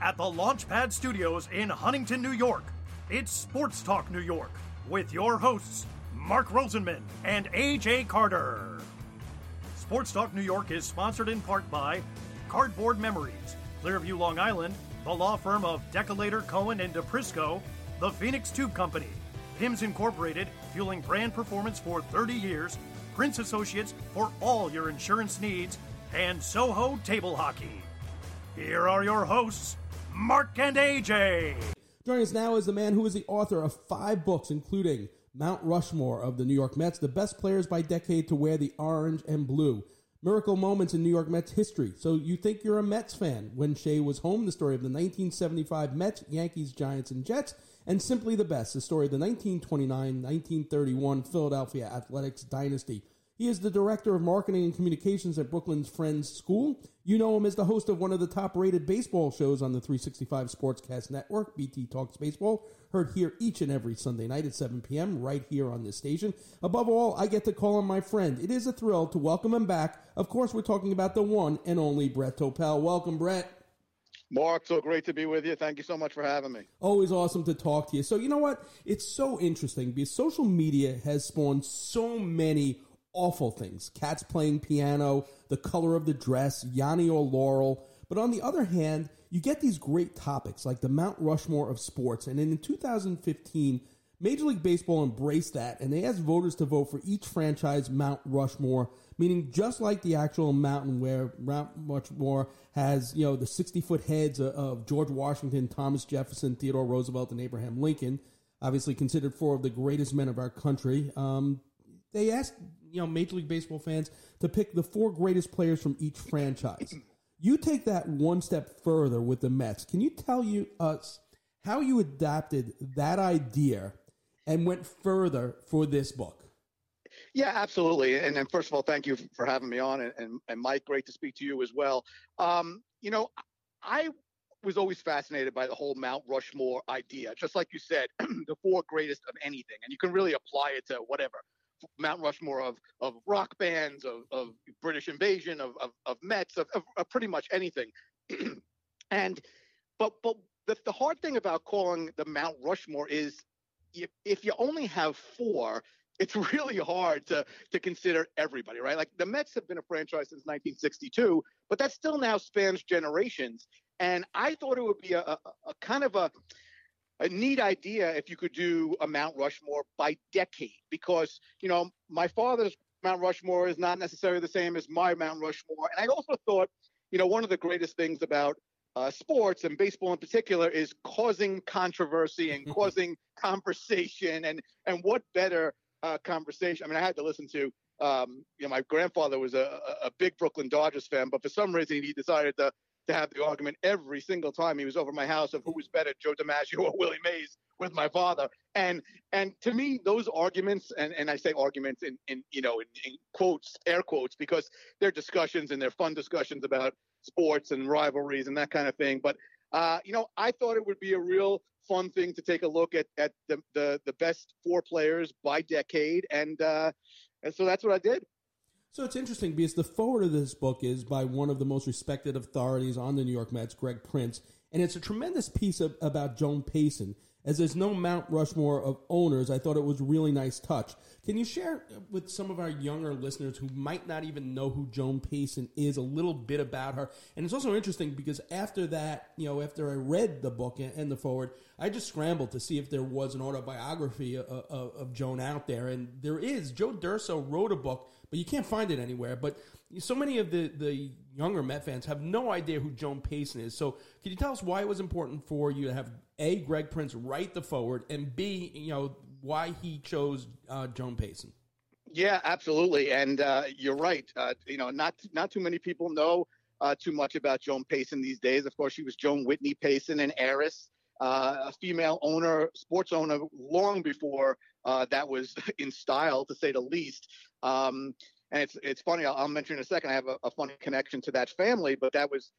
at the Launchpad Studios in Huntington, New York. It's Sports Talk New York with your hosts, Mark Rosenman and AJ Carter. Sports Talk New York is sponsored in part by Cardboard Memories, Clearview, Long Island, the law firm of Decolator, Cohen, and DePrisco, the Phoenix Tube Company, PIMS Incorporated, fueling brand performance for 30 years, Prince Associates for all your insurance needs, and Soho Table Hockey. Here are your hosts, Mark and AJ. Joining us now is the man who is the author of five books, including Mount Rushmore of the New York Mets, the best players by decade to wear the orange and blue, Miracle Moments in New York Mets history. So you think you're a Mets fan. When Shea was home, the story of the 1975 Mets, Yankees, Giants, and Jets, and Simply the Best, the story of the 1929-1931 Philadelphia Athletics dynasty. He is the director of marketing and communications at Brooklyn's Friends School. You know him as the host of one of the top rated baseball shows on the 365 Sportscast Network, BT Talks Baseball, heard here each and every Sunday night at 7 p.m. right here on this station. Above all, I get to call him my friend. It is a thrill to welcome him back. Of course, we're talking about the one and only Brett Topel. Welcome, Brett. Mark, so great to be with you. Thank you so much for having me. Always awesome to talk to you. So, you know what? It's so interesting because social media has spawned so many awful things. Cats playing piano, the color of the dress, Yanny or Laurel. But on the other hand, you get these great topics like the Mount Rushmore of sports. And in 2015, Major League Baseball embraced that and they asked voters to vote for each franchise Mount Rushmore, meaning just like the actual mountain where Mount Rushmore has, you know, the 60 foot heads of George Washington, Thomas Jefferson, Theodore Roosevelt, and Abraham Lincoln, obviously considered four of the greatest men of our country. Um, they asked you know Major League Baseball fans to pick the four greatest players from each franchise. You take that one step further with the Mets. Can you tell you us how you adapted that idea and went further for this book? Yeah, absolutely. And, and first of all, thank you for having me on, and, and, and Mike, great to speak to you as well. Um, you know, I was always fascinated by the whole Mount Rushmore idea. Just like you said, the four greatest of anything, and you can really apply it to whatever Mount Rushmore of of rock bands, of, of British invasion, of of, of Mets, of, of, of pretty much anything. and but but the, the hard thing about calling the Mount Rushmore is if, if you only have four, it's really hard to to consider everybody, right? Like the Mets have been a franchise since 1962, but that still now spans generations. And I thought it would be a, a, a kind of a a neat idea if you could do a Mount Rushmore by decade, because you know my father's Mount Rushmore is not necessarily the same as my Mount Rushmore, and I also thought, you know, one of the greatest things about uh, sports and baseball in particular is causing controversy and causing conversation, and and what better uh, conversation? I mean, I had to listen to. Um, you know, my grandfather was a, a big Brooklyn Dodgers fan, but for some reason he decided to to have the argument every single time he was over my house of who was better, Joe DiMaggio or Willie Mays with my father. And and to me, those arguments, and, and I say arguments in, in you know in, in quotes, air quotes, because they're discussions and they're fun discussions about sports and rivalries and that kind of thing. But uh, you know, I thought it would be a real fun thing to take a look at at the the, the best four players by decade, and uh, and so that's what I did. So it's interesting because the forward of this book is by one of the most respected authorities on the New York Mets, Greg Prince, and it's a tremendous piece of, about Joan Payson. As there's no Mount Rushmore of owners, I thought it was a really nice touch. Can you share with some of our younger listeners who might not even know who Joan Payson is a little bit about her? And it's also interesting because after that, you know, after I read the book and the forward, I just scrambled to see if there was an autobiography of, of, of Joan out there, and there is. Joe Durso wrote a book but you can't find it anywhere. But so many of the, the younger Met fans have no idea who Joan Payson is. So can you tell us why it was important for you to have A, Greg Prince write the forward, and B, you know, why he chose uh, Joan Payson? Yeah, absolutely. And uh, you're right. Uh, you know, not not too many people know uh, too much about Joan Payson these days. Of course, she was Joan Whitney Payson, an heiress, uh, a female owner, sports owner, long before uh, that was in style, to say the least. Um, and it's it's funny. I'll, I'll, mention in a second. I have a, a, funny connection to that family, but that was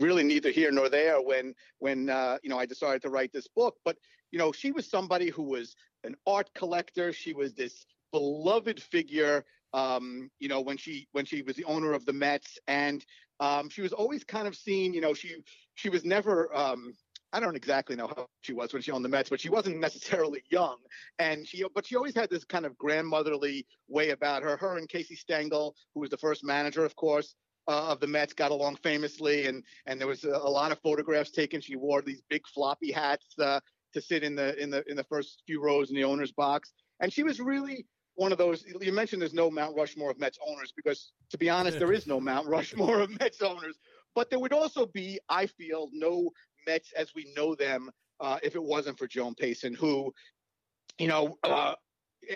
really neither here nor there when when uh, you know I decided to write this book. But you know, she was somebody who was an art collector. She was this beloved figure. Um, you know, when she when she was the owner of the Mets, and Um, she was always kind of seen, you know, she she was never. Um, I don't exactly know how she was when she owned the Mets, but she wasn't necessarily young, and she but she always had this kind of grandmotherly way about her. Her and Casey Stengel, who was the first manager, of course, uh, of the Mets got along famously, and and there was a, a, lot of photographs taken. She wore these big floppy hats uh, to sit in the in the in the first few rows in the owner's box, and she was really one of those. You mentioned there's no Mount Rushmore of Mets owners because, to be honest, there is no Mount Rushmore of Mets owners. But there would also be, I feel, no Mets as we know them uh, if it wasn't for Joan Payson, who, you know, uh,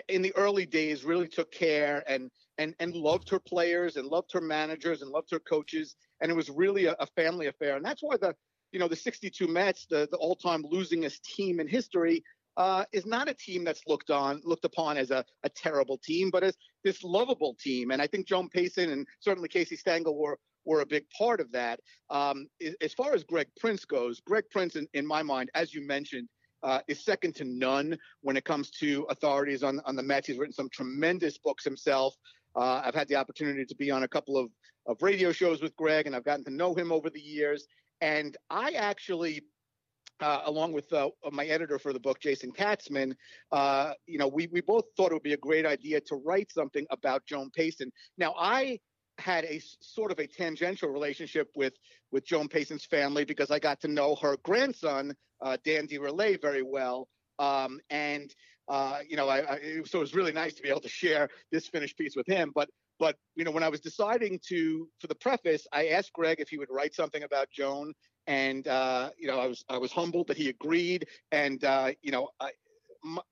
in the early days really took care and and and loved her players and loved her managers and loved her coaches, and it was really a, a family affair. And that's why the you know the 62 Mets, the the all-time losingest team in history, uh, is not a team that's looked on looked upon as a, a terrible team, but as this lovable team. And I think Joan Payson and certainly Casey Stengel were were a big part of that. Um, as far as Greg Prince goes, Greg Prince, in, in my mind, as you mentioned, uh, is second to none when it comes to authorities on on the Mets. He's written some tremendous books himself. Uh, I've had the opportunity to be on a couple of, of radio shows with Greg, and I've gotten to know him over the years. And I actually, uh, along with uh, my editor for the book, Jason Katzman, uh, you know, we, we both thought it would be a great idea to write something about Joan Payson. Now, I had a sort of a tangential relationship with with Joan Payson's family because I got to know her grandson, uh, Dan very well. Um, and uh, you know, I, I, so it was really nice to be able to share this finished piece with him. But but you know, when I was deciding to for the preface, I asked Greg if he would write something about Joan, and uh, you know, I was I was humbled that he agreed, and uh, you know, I.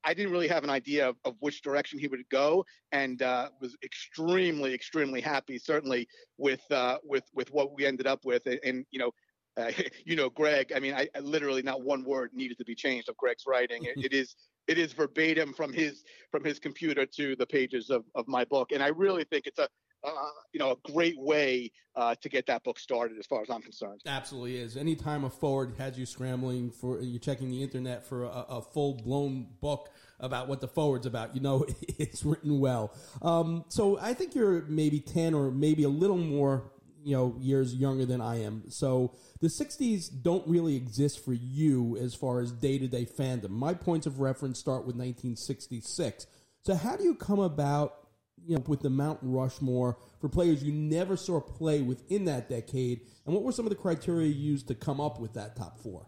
I didn't really have an idea of, of which direction he would go, and uh, was extremely, extremely happy, certainly with uh, with with what we ended up with. And, and you know, you know, Greg. I mean, I, I, literally not one word needed to be changed of Greg's writing. it, it is it is verbatim from his from his computer to the pages of, of my book, and I really think it's a uh, you know a great way uh, to get that book started, as far as I'm concerned. Absolutely is. Anytime a forward has you scrambling for you checking the internet for a, a full blown book about what the forward's about, you know it's written well. Um, so I think you're maybe ten or maybe a little more you know years younger than I am. So the '60s don't really exist for you as far as day to day fandom. My points of reference start with 1966. So how do you come about you know with the Mount Rushmore for players you never saw play within that decade, and what were some of the criteria you used to come up with that top four?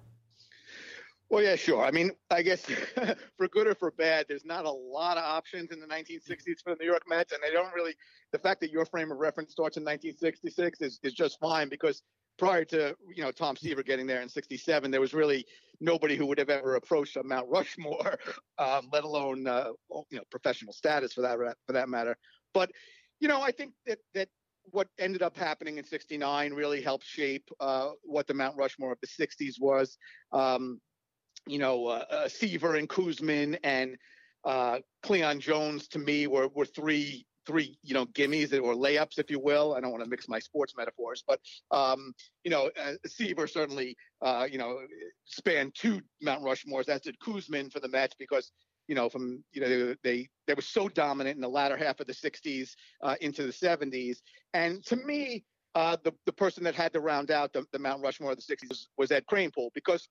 Well, yeah, sure. I mean, I guess for good or for bad, there's not a lot of options in the 1960s for the New York Mets, and they don't really. The fact that your frame of reference starts in 1966 is, is just fine because prior to you know Tom Seaver getting there in '67, there was really nobody who would have ever approached a Mount Rushmore, um, let alone uh, you know professional status for that for that matter. But you know, I think that that what ended up happening in '69 really helped shape uh, what the Mount Rushmore of the '60s was. Um, you know, uh, uh, Seaver and Koosman and uh, Cleon Jones to me were were three three you know gimmies or layups, if you will. I don't want to mix my sports metaphors, but um, you know, uh, Seaver certainly uh, you know spanned two Mount Rushmores, as did Koosman for the match because you know from you know they they were so dominant in the latter half of the 60s uh, into the 70s, and to me. Uh, the the person that had to round out the, the Mount Rushmore of the 60s was, was Ed Kranepool because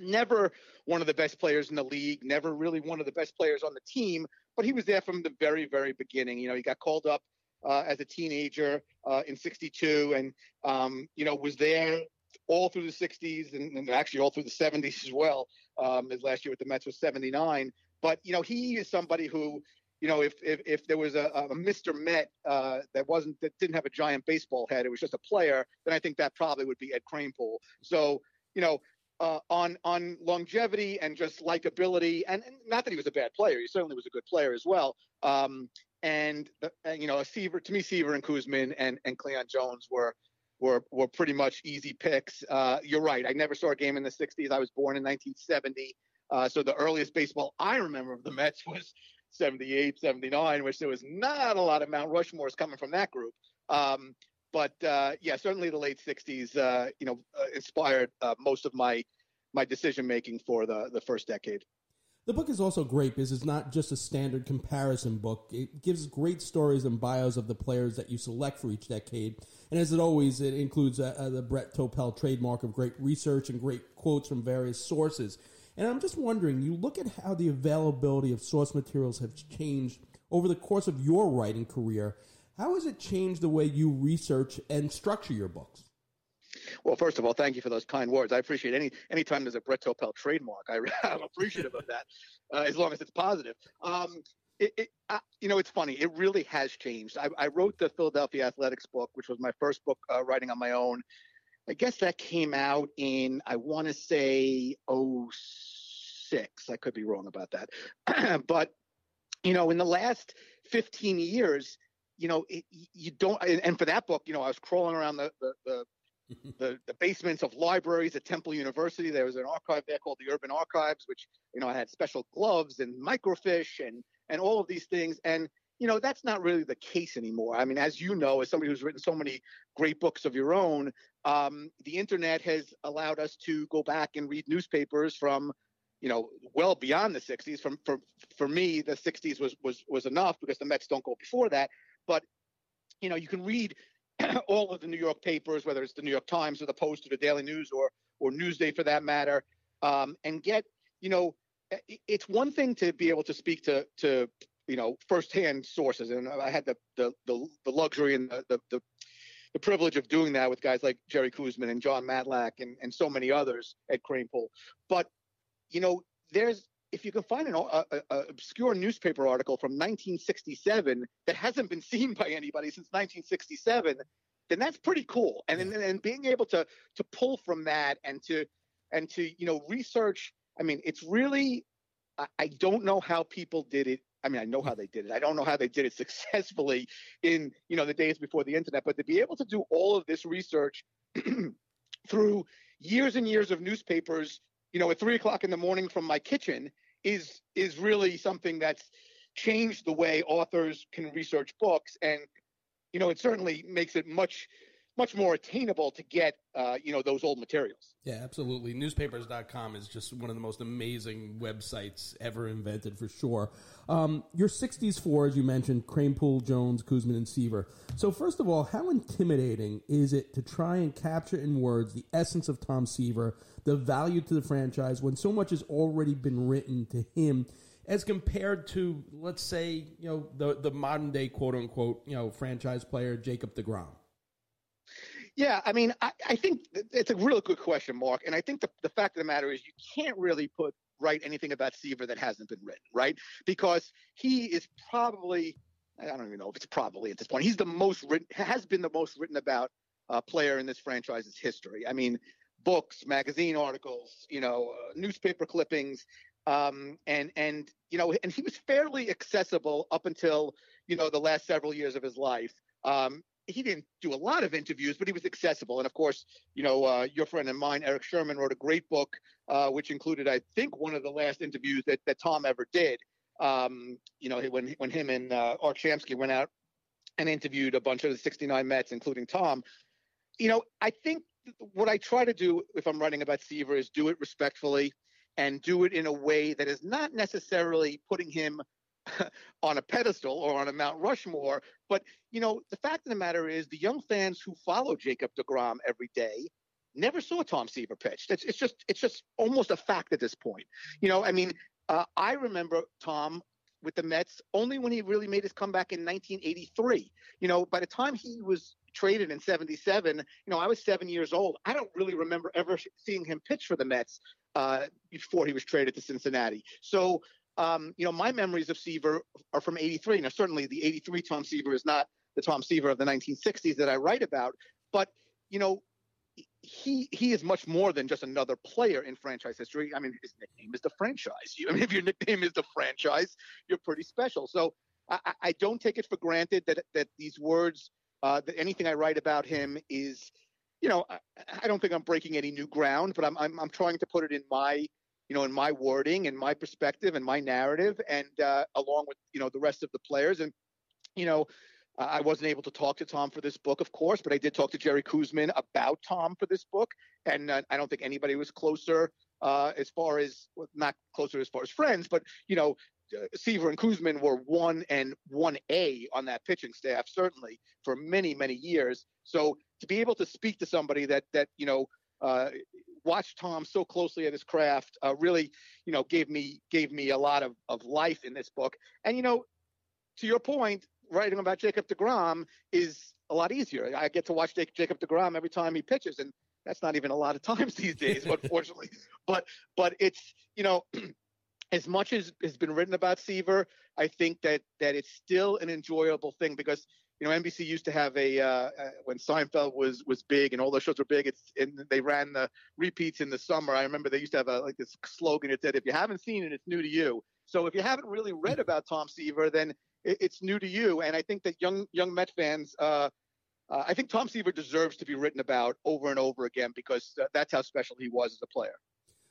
never one of the best players in the league, never really one of the best players on the team, but he was there from the very, very beginning. You know, he got called up uh, as a teenager uh, in 62 and, um, you know, was there all through the 60s and, and actually all through the 70s as well. Um, his last year with the Mets was 79. But, you know, he is somebody who, you know, if if, if there was a, a Mr. Met uh, that wasn't that didn't have a giant baseball head, it was just a player, then I think that probably would be Ed Kranepool. So, you know, uh, on on longevity and just likability, and, and, not that he was a bad player. He certainly was a good player as well. Um, and, uh, you know, Seaver to me, Seaver and Koosman and and Cleon Jones were were were pretty much easy picks. Uh, you're right. I never saw a game in the '60s. I was born in 1970, uh, so the earliest baseball I remember of the Mets was 78, 79, which there was not a lot of Mount Rushmores coming from that group. Um, but uh, yeah, certainly the late '60s, uh, you know, uh, inspired most of my my decision making for the the first decade. The book is also great because it's not just a standard comparison book. It gives great stories and bios of the players that you select for each decade. And as it always, it includes uh, the Brett Topel trademark of great research and great quotes from various sources. And I'm just wondering, you look at how the availability of source materials have changed over the course of your writing career. How has it changed the way you research and structure your books? Well, first of all, thank you for those kind words. I appreciate any anytime there's a Brett Topel trademark. I, am appreciative of that, uh, as long as it's positive. Um, it, it uh, you know, it's funny. It really has changed. I, I, wrote the Philadelphia Athletics book, which was my first book uh, writing on my own. I guess that came out in I want to say 06. I could be wrong about that, but you know, in the last 15 years, you know, it, you don't. And for that book, you know, I was crawling around the the, the the, the basements of libraries at Temple University. There was an archive there called the Urban Archives, which you know I had special gloves and microfiche and and all of these things. And you know that's not really the case anymore. I mean, as you know, as somebody who's written so many great books of your own, um, the internet has allowed us to go back and read newspapers from you know well beyond the 60s. From for for me, the 60s was was was enough because the Mets don't go before that. But you know, you can read all of the New York papers, whether it's the New York Times or the Post or the Daily News or or Newsday for that matter, um, and get you know it's one thing to be able to speak to to you know firsthand sources, and I had the the the, the luxury and the, the, the the privilege of doing that with guys like Jerry Koosman and Jon Matlack and, and so many others at Kranepool. But you know, there's if you can find an a, a, obscure newspaper article from 1967 that hasn't been seen by anybody since 1967, then that's pretty cool. And and, and being able to to pull from that and to and to you know research. I mean, it's really I, I don't know how people did it. I mean, I know how they did it. I don't know how they did it successfully in you know the days before the internet. But to be able to do all of this research through years and years of newspapers you know, at three o'clock in the morning from my kitchen is is really something that's changed the way authors can research books, and you know, it certainly makes it much much more attainable to get uh, you know those old materials. Yeah, absolutely. Newspapers.com is just one of the most amazing websites ever invented for sure. Um, your 60s four, as you mentioned, Kranepool, Jones, Koosman, and Seaver. So first of all, how intimidating is it to try and capture in words the essence of Tom Seaver, the value to the franchise, when so much has already been written to him? As compared to, let's say, you know, the the modern day quote unquote, you know, franchise player Jacob DeGrom. Yeah, I mean, I, I think it's a really good question, Mark. And I think the, the fact of the matter is you can't really put write anything about Seaver that hasn't been written, right? Because he is probably, I don't even know if it's probably at this point, he's the most written, has been the most written about uh, player in this franchise's history. I mean, books, magazine articles, you know, uh, newspaper clippings, um, and and you know, and he was fairly accessible up until you know the last several years of his life. Um, he didn't do a lot of interviews, but he was accessible. And of course, you know, uh, your friend and mine, Erik Sherman, wrote a great book, uh, which included, I think, one of the last interviews that, that Tom ever did. Um, you know, when when him and uh, Art Shamsky went out and interviewed a bunch of the 69 Mets, including Tom. You know, I think what I try to do if I'm writing about Seaver is do it respectfully and do it in a way that is not necessarily putting him on a pedestal or on a Mount Rushmore. But, you know, the fact of the matter is the young fans who follow Jacob DeGrom every day never saw Tom Seaver pitch. It's, it's just it's just almost a fact at this point. You know, I mean, uh, I remember Tom with the Mets only when he really made his comeback in 1983. You know, by the time he was traded in 77, you know, I was seven years old. I don't really remember ever seeing him pitch for the Mets uh, before he was traded to Cincinnati. So um, you know, my memories of Seaver are from 83. Now, certainly the 83 Tom Seaver is not the Tom Seaver of the 1960s that I write about, but, you know, he he is much more than just another player in franchise history. I mean, his nickname is the franchise. You, I mean, if your nickname is the franchise, you're pretty special. So I, I don't take it for granted that that these words, uh, that anything I write about him is, you know, I, I don't think I'm breaking any new ground, but I'm, I'm I'm trying to put it in my you know, in my wording and my perspective and my narrative, and uh, along with you know the rest of the players. And you know, I wasn't able to talk to Tom for this book, of course, but I did talk to Jerry Koosman about Tom for this book, and uh, I don't think anybody was closer uh, as far as well, not closer as far as friends, but you know, uh, Seaver and Koosman were one and one A on that pitching staff, certainly for many many years. So to be able to speak to somebody that that you know uh, watched Tom so closely at his craft uh, really you know gave me gave me a lot of of life in this book. And you know, to your point, writing about Jacob Degrom is a lot easier. I get to watch Jacob Degrom every time he pitches, and that's not even a lot of times these days, unfortunately. But but it's you know. as much as has been written about Seaver, I think that that it's still an enjoyable thing because you know, NBC used to have a uh, uh, when Seinfeld was was big and all those shows were big. It's and they ran the repeats in the summer. I remember they used to have a like this slogan. It said, "If you haven't seen it, it's new to you." So if you haven't really read about Tom Seaver, then it, it's new to you. And I think that young young Met fans. Uh, uh, I think Tom Seaver deserves to be written about over and over again because that's how special he was as a player.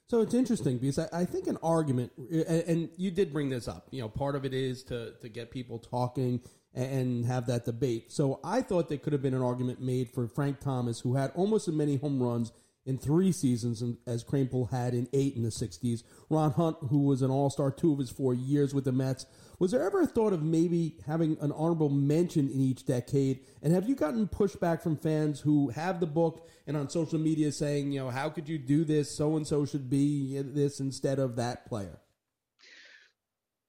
So it's interesting because I, I, think an argument, and, and you did bring this up. You know, part of it is to to get people talking and have that debate. So I thought there could have been an argument made for Frank Thomas, who had almost as many home runs in three seasons as Kranepool had in eight in the 60s. Ron Hunt, who was an all star two of his four years with the Mets. Was there ever a thought of maybe having an honorable mention in each decade? And have you gotten pushback from fans who have the book and on social media saying, you know, how could you do this? So and so should be this instead of that player?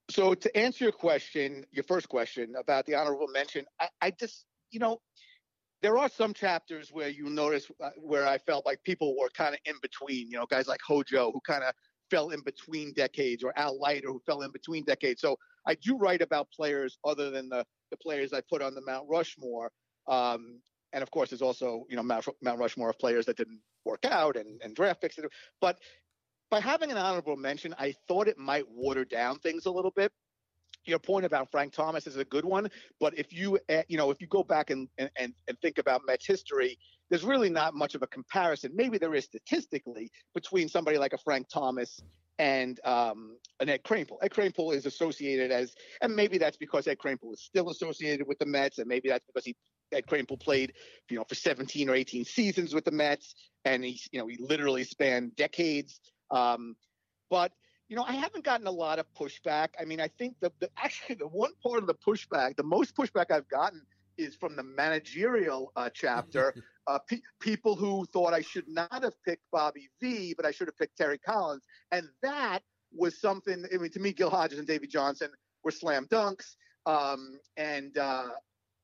So to answer your question, your first question about the honorable mention, I, I just, you know, there are some chapters where you notice uh, where I felt like people were kind of in between, you know, guys like Hojo who kind of fell in between decades or Al Leiter who fell in between decades. So I do write about players other than the, the players I put on the Mount Rushmore. Um, and of course, there's also, you know, Mount, Mount Rushmore of players that didn't work out and, and draft picks. But by having an honorable mention, I thought it might water down things a little bit. Your point about Frank Thomas is a good one, but if you eh, you know if you go back and and, and think about Mets history, there's really not much of a comparison. Maybe there is statistically between somebody like a Frank Thomas and um, an Ed Kranepool. Ed Kranepool is associated as, and maybe that's because Ed Kranepool is still associated with the Mets, and maybe that's because he Ed Kranepool played, you know, for 17 or 18 seasons with the Mets, and he, you know, he literally spanned decades. Um, but you know, I haven't gotten a lot of pushback. I mean, I think the, the actually the one part of the pushback, the most pushback I've gotten is from the managerial uh, chapter. Uh, pe- people who thought I should not have picked Bobby V, but I should have picked Terry Collins, and that was something. I mean, to me, Gil Hodges and Davey Johnson were slam dunks. Um, and uh,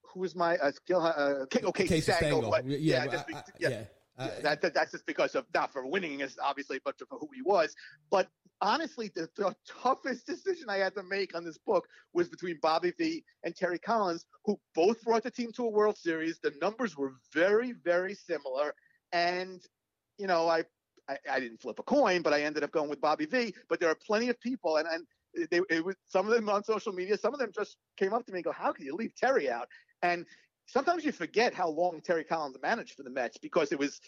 who was my uh, Gil? Uh, okay, Casey Stengel. Yeah, yeah, just, I, I, yeah. yeah. Uh, that, that, that's just because of not for winning, is obviously, but for who he was. But honestly, the, the, toughest decision I had to make on this book was between Bobby V and Terry Collins, who both brought the team to a World Series. The numbers were very, very similar, and you know, I, I, I didn't flip a coin, but I ended up going with Bobby V. But there are plenty of people, and and they, it was some of them on social media. Some of them just came up to me and go, "How can you leave Terry out?" And sometimes you forget how long Terry Collins managed for the Mets because it was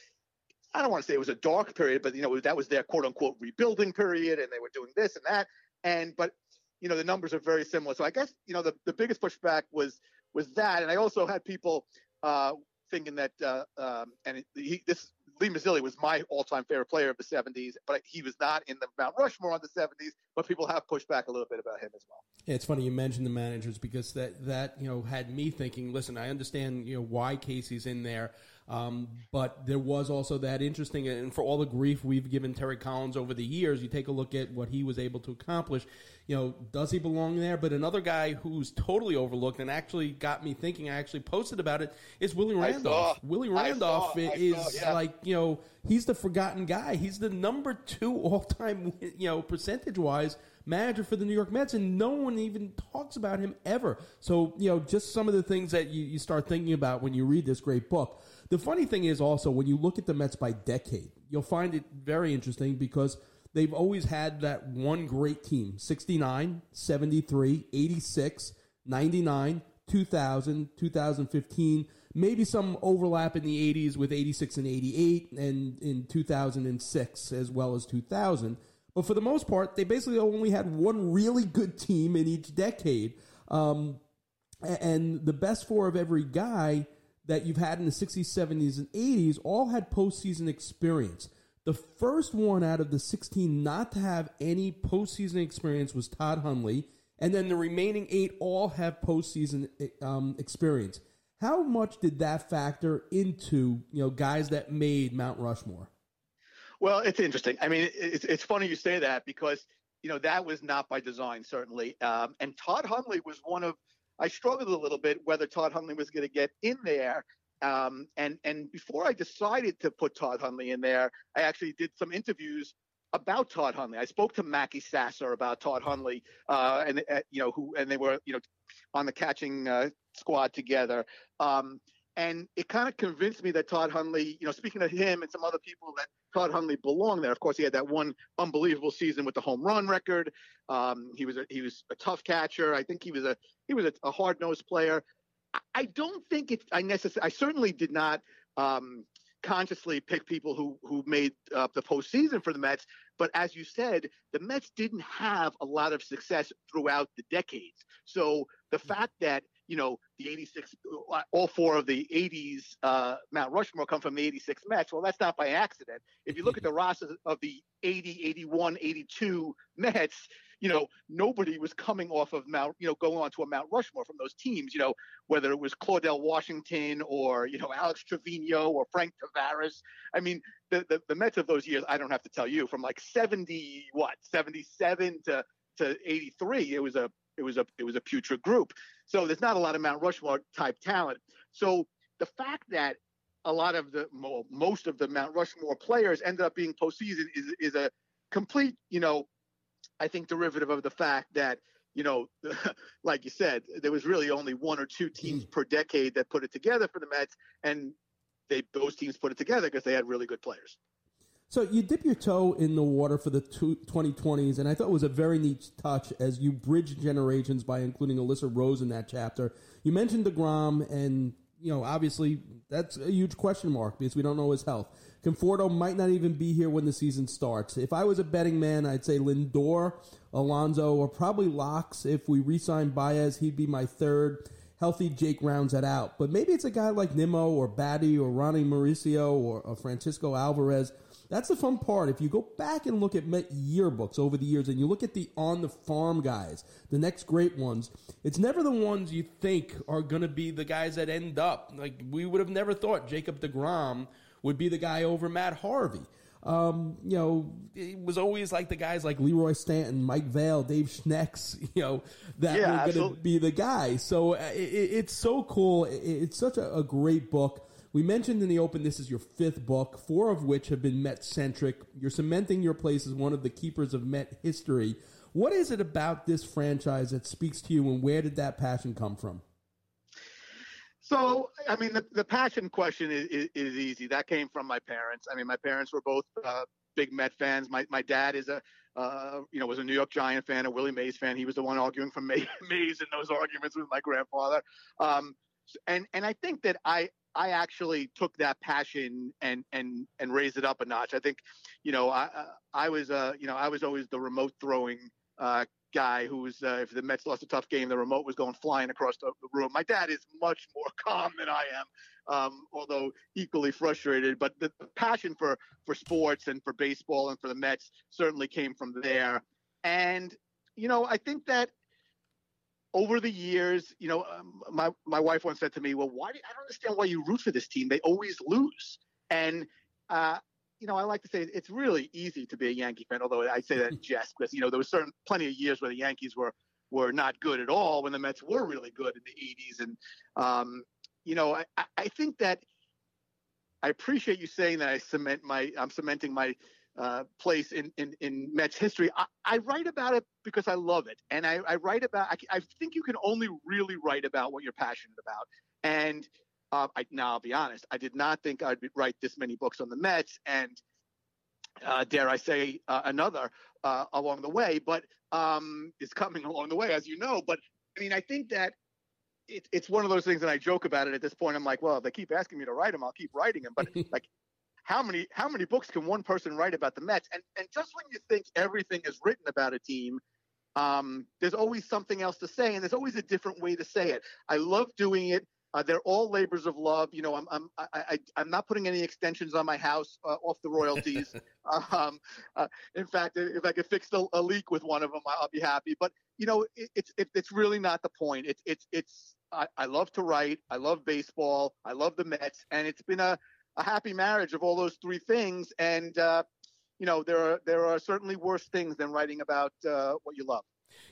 I don't want to say it was a dark period, but you know that was their quote unquote rebuilding period, and they were doing this and that. And but you know the numbers are very similar. So I guess you know the, the biggest pushback was was that, and I also had people uh, thinking that uh, um, and he, this Lee Mazzilli was my all-time favorite player of the 70s, but he was not in the Mount Rushmore on the 70s. But people have pushed back a little bit about him as well. Yeah, it's funny you mentioned the managers because that that you know had me thinking. Listen, I understand you know why Casey's in there. Um, but there was also that interesting, and for all the grief we've given Terry Collins over the years, you take a look at what he was able to accomplish. You know, does he belong there? But another guy who's totally overlooked and actually got me thinking, I actually posted about it, is Willie Randolph. Willie Randolph saw, is saw, yeah. like, you know, he's the forgotten guy. He's the number two all time, you know, percentage wise manager for the New York Mets, and no one even talks about him ever. So, you know, just some of the things that you, you start thinking about when you read this great book. The funny thing is also when you look at the Mets by decade, you'll find it very interesting because they've always had that one great team 69, 73, 86, 99, 2000, 2015, maybe some overlap in the 80s with 86 and 88 and in 2006 as well as 2000. But for the most part, they basically only had one really good team in each decade. Um, and the best four of every guy that you've had in the 60s, 70s, and 80s all had postseason experience. The first one out of the 16 not to have any postseason experience was Todd Hundley, and then the remaining eight all have postseason um, experience. How much did that factor into you know guys that made Mount Rushmore? Well, it's interesting. I mean, it's it's funny you say that because you know that was not by design, certainly. Um, and Todd Hundley was one of I struggled a little bit whether Todd Hundley was going to get in there. Um, and and before I decided to put Todd Hundley in there, I actually did some interviews about Todd Hundley. I spoke to Mackey Sasser about Todd Hundley, uh, and uh, you know who, and they were you know on the catching uh, squad together. Um, and it kind of convinced me that Todd Hundley, you know, speaking of him and some other people, that Todd Hundley belonged there. Of course, he had that one unbelievable season with the home run record. Um, he was a, he was a tough catcher. I think he was a he was a, a hard nosed player. I, I don't think it. I necessarily. I certainly did not um, consciously pick people who who made uh, the postseason for the Mets. But as you said, the Mets didn't have a lot of success throughout the decades. So the mm-hmm. fact that you know, the 86, all four of the 80s uh, Mount Rushmore come from the 86 Mets. Well, that's not by accident. If you look at the roster of the 80, 81, 82 Mets, you know, nobody was coming off of Mount, you know, going on to a Mount Rushmore from those teams, you know, whether it was Claudell Washington or, you know, Alex Trevino or Frank Taveras. I mean, the, the, the Mets of those years, I don't have to tell you, from like 70, what, 77 to, to 83, it was a it was a it was a putrid group. So there's not a lot of Mount Rushmore type talent. So the fact that a lot of the most of the Mount Rushmore players ended up being postseason is is a complete you know I think derivative of the fact that you know like you said there was really only one or two teams mm. per decade that put it together for the Mets and they those teams put it together because they had really good players. So you dip your toe in the water for the 2020s, and I thought it was a very neat touch as you bridge generations by including Alyssa Rose in that chapter. You mentioned DeGrom, and you know obviously that's a huge question mark because we don't know his health. Conforto might not even be here when the season starts. If I was a betting man, I'd say Lindor, Alonso, or probably Locks. If we re-sign Baez, he'd be my third. Healthy Jake rounds that out. But maybe it's a guy like Nimmo or Baty or Ronny Mauricio or, or Francisco Alvarez that's the fun part. If you go back and look at Met yearbooks over the years and you look at the on the farm guys, the next great ones, it's never the ones you think are going to be the guys that end up. Like, we would have never thought Jacob DeGrom would be the guy over Matt Harvey. Um, you know, it was always like the guys like Leroy Stanton, Mike Vail, Dave Schnecks, you know, that yeah, were going to be the guy. So uh, it, it's so cool. it's such a, a great book. We mentioned in the open this is your fifth book, four of which have been Met centric. You're cementing your place as one of the keepers of Met history. What is it about this franchise that speaks to you, and where did that passion come from? So, I mean, the, the passion question is, is, is, easy. That came from my parents. I mean, my parents were both uh, big Met fans. My my dad is a uh, you know was a New York Giant fan, a Willie Mays fan. He was the one arguing for Mays in those arguments with my grandfather. Um, and and I think that I I actually took that passion and and and raised it up a notch. I think, you know, I I was uh you know I was always the remote throwing uh, guy who was uh, if the Mets lost a tough game, the remote was going flying across the, the room. My dad is much more calm than I am, um, although equally frustrated. But the, the passion for for sports and for baseball and for the Mets certainly came from there. And you know, I think that over the years, you know, um, my my wife once said to me, "Well, why? Do, I don't understand why you root for this team. They always lose." And uh, you know, I like to say it's really easy to be a Yankee fan, although I say that in jest because you know there was certain plenty of years where the Yankees were were not good at all when the Mets were really good in the 80s, and um, you know, I, I think that I appreciate you saying that I cement my I'm cementing my uh, place in, in, in Mets history. I, I, write about it because I love it. And I, I write about, I, I, think you can only really write about what you're passionate about. And uh, I, now I'll be honest, I did not think I'd write this many books on the Mets and uh, dare I say uh, another uh, along the way, but um, is coming along the way, as you know. But I mean, I think that it, it's one of those things that I joke about it at this point. I'm like, well, if they keep asking me to write them, I'll keep writing them. But like how many how many books can one person write about the Mets? And and just when you think everything is written about a team, Um, there's always something else to say, and there's always a different way to say it. I love doing it. Uh, they're all labors of love. You know, I'm I'm I, I, I'm not putting any extensions on my house uh, off the royalties. um, uh, in fact, if I could fix a, a, leak with one of them, I'll be happy. But you know, it, it's it, it's really not the point. It's it's it's I, I love to write. I love baseball. I love the Mets, and it's been a a happy marriage of all those three things. And uh, you know, there are there are certainly worse things than writing about uh, what you love.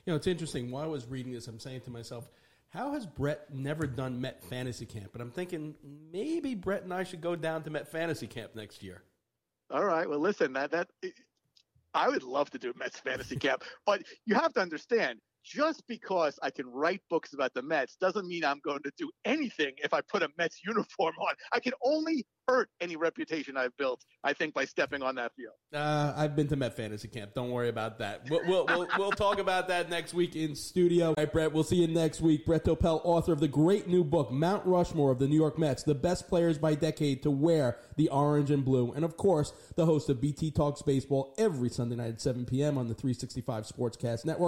You know, it's interesting. While I was reading this, I'm saying to myself how has Brett never done Met Fantasy Camp? But I'm thinking maybe Brett and I should go down to Met Fantasy Camp next year. All right. Well, listen, that that I would love to do Mets Fantasy Camp, but you have to understand just because I can write books about the Mets doesn't mean I'm going to do anything if I put a Mets uniform on. I can only hurt any reputation I've built, I think, by stepping on that field. Uh, I've been to Met Fantasy Camp. Don't worry about that. We'll, we'll, we'll, we'll, talk about that next week in studio. All right, Brett, we'll see you next week. Brett Topel, author of the great new book, Mount Rushmore of the New York Mets, the best players by decade to wear the orange and blue. And of course, the host of BT Talks Baseball every Sunday night at 7 p.m. on the 365 Sportscast Network.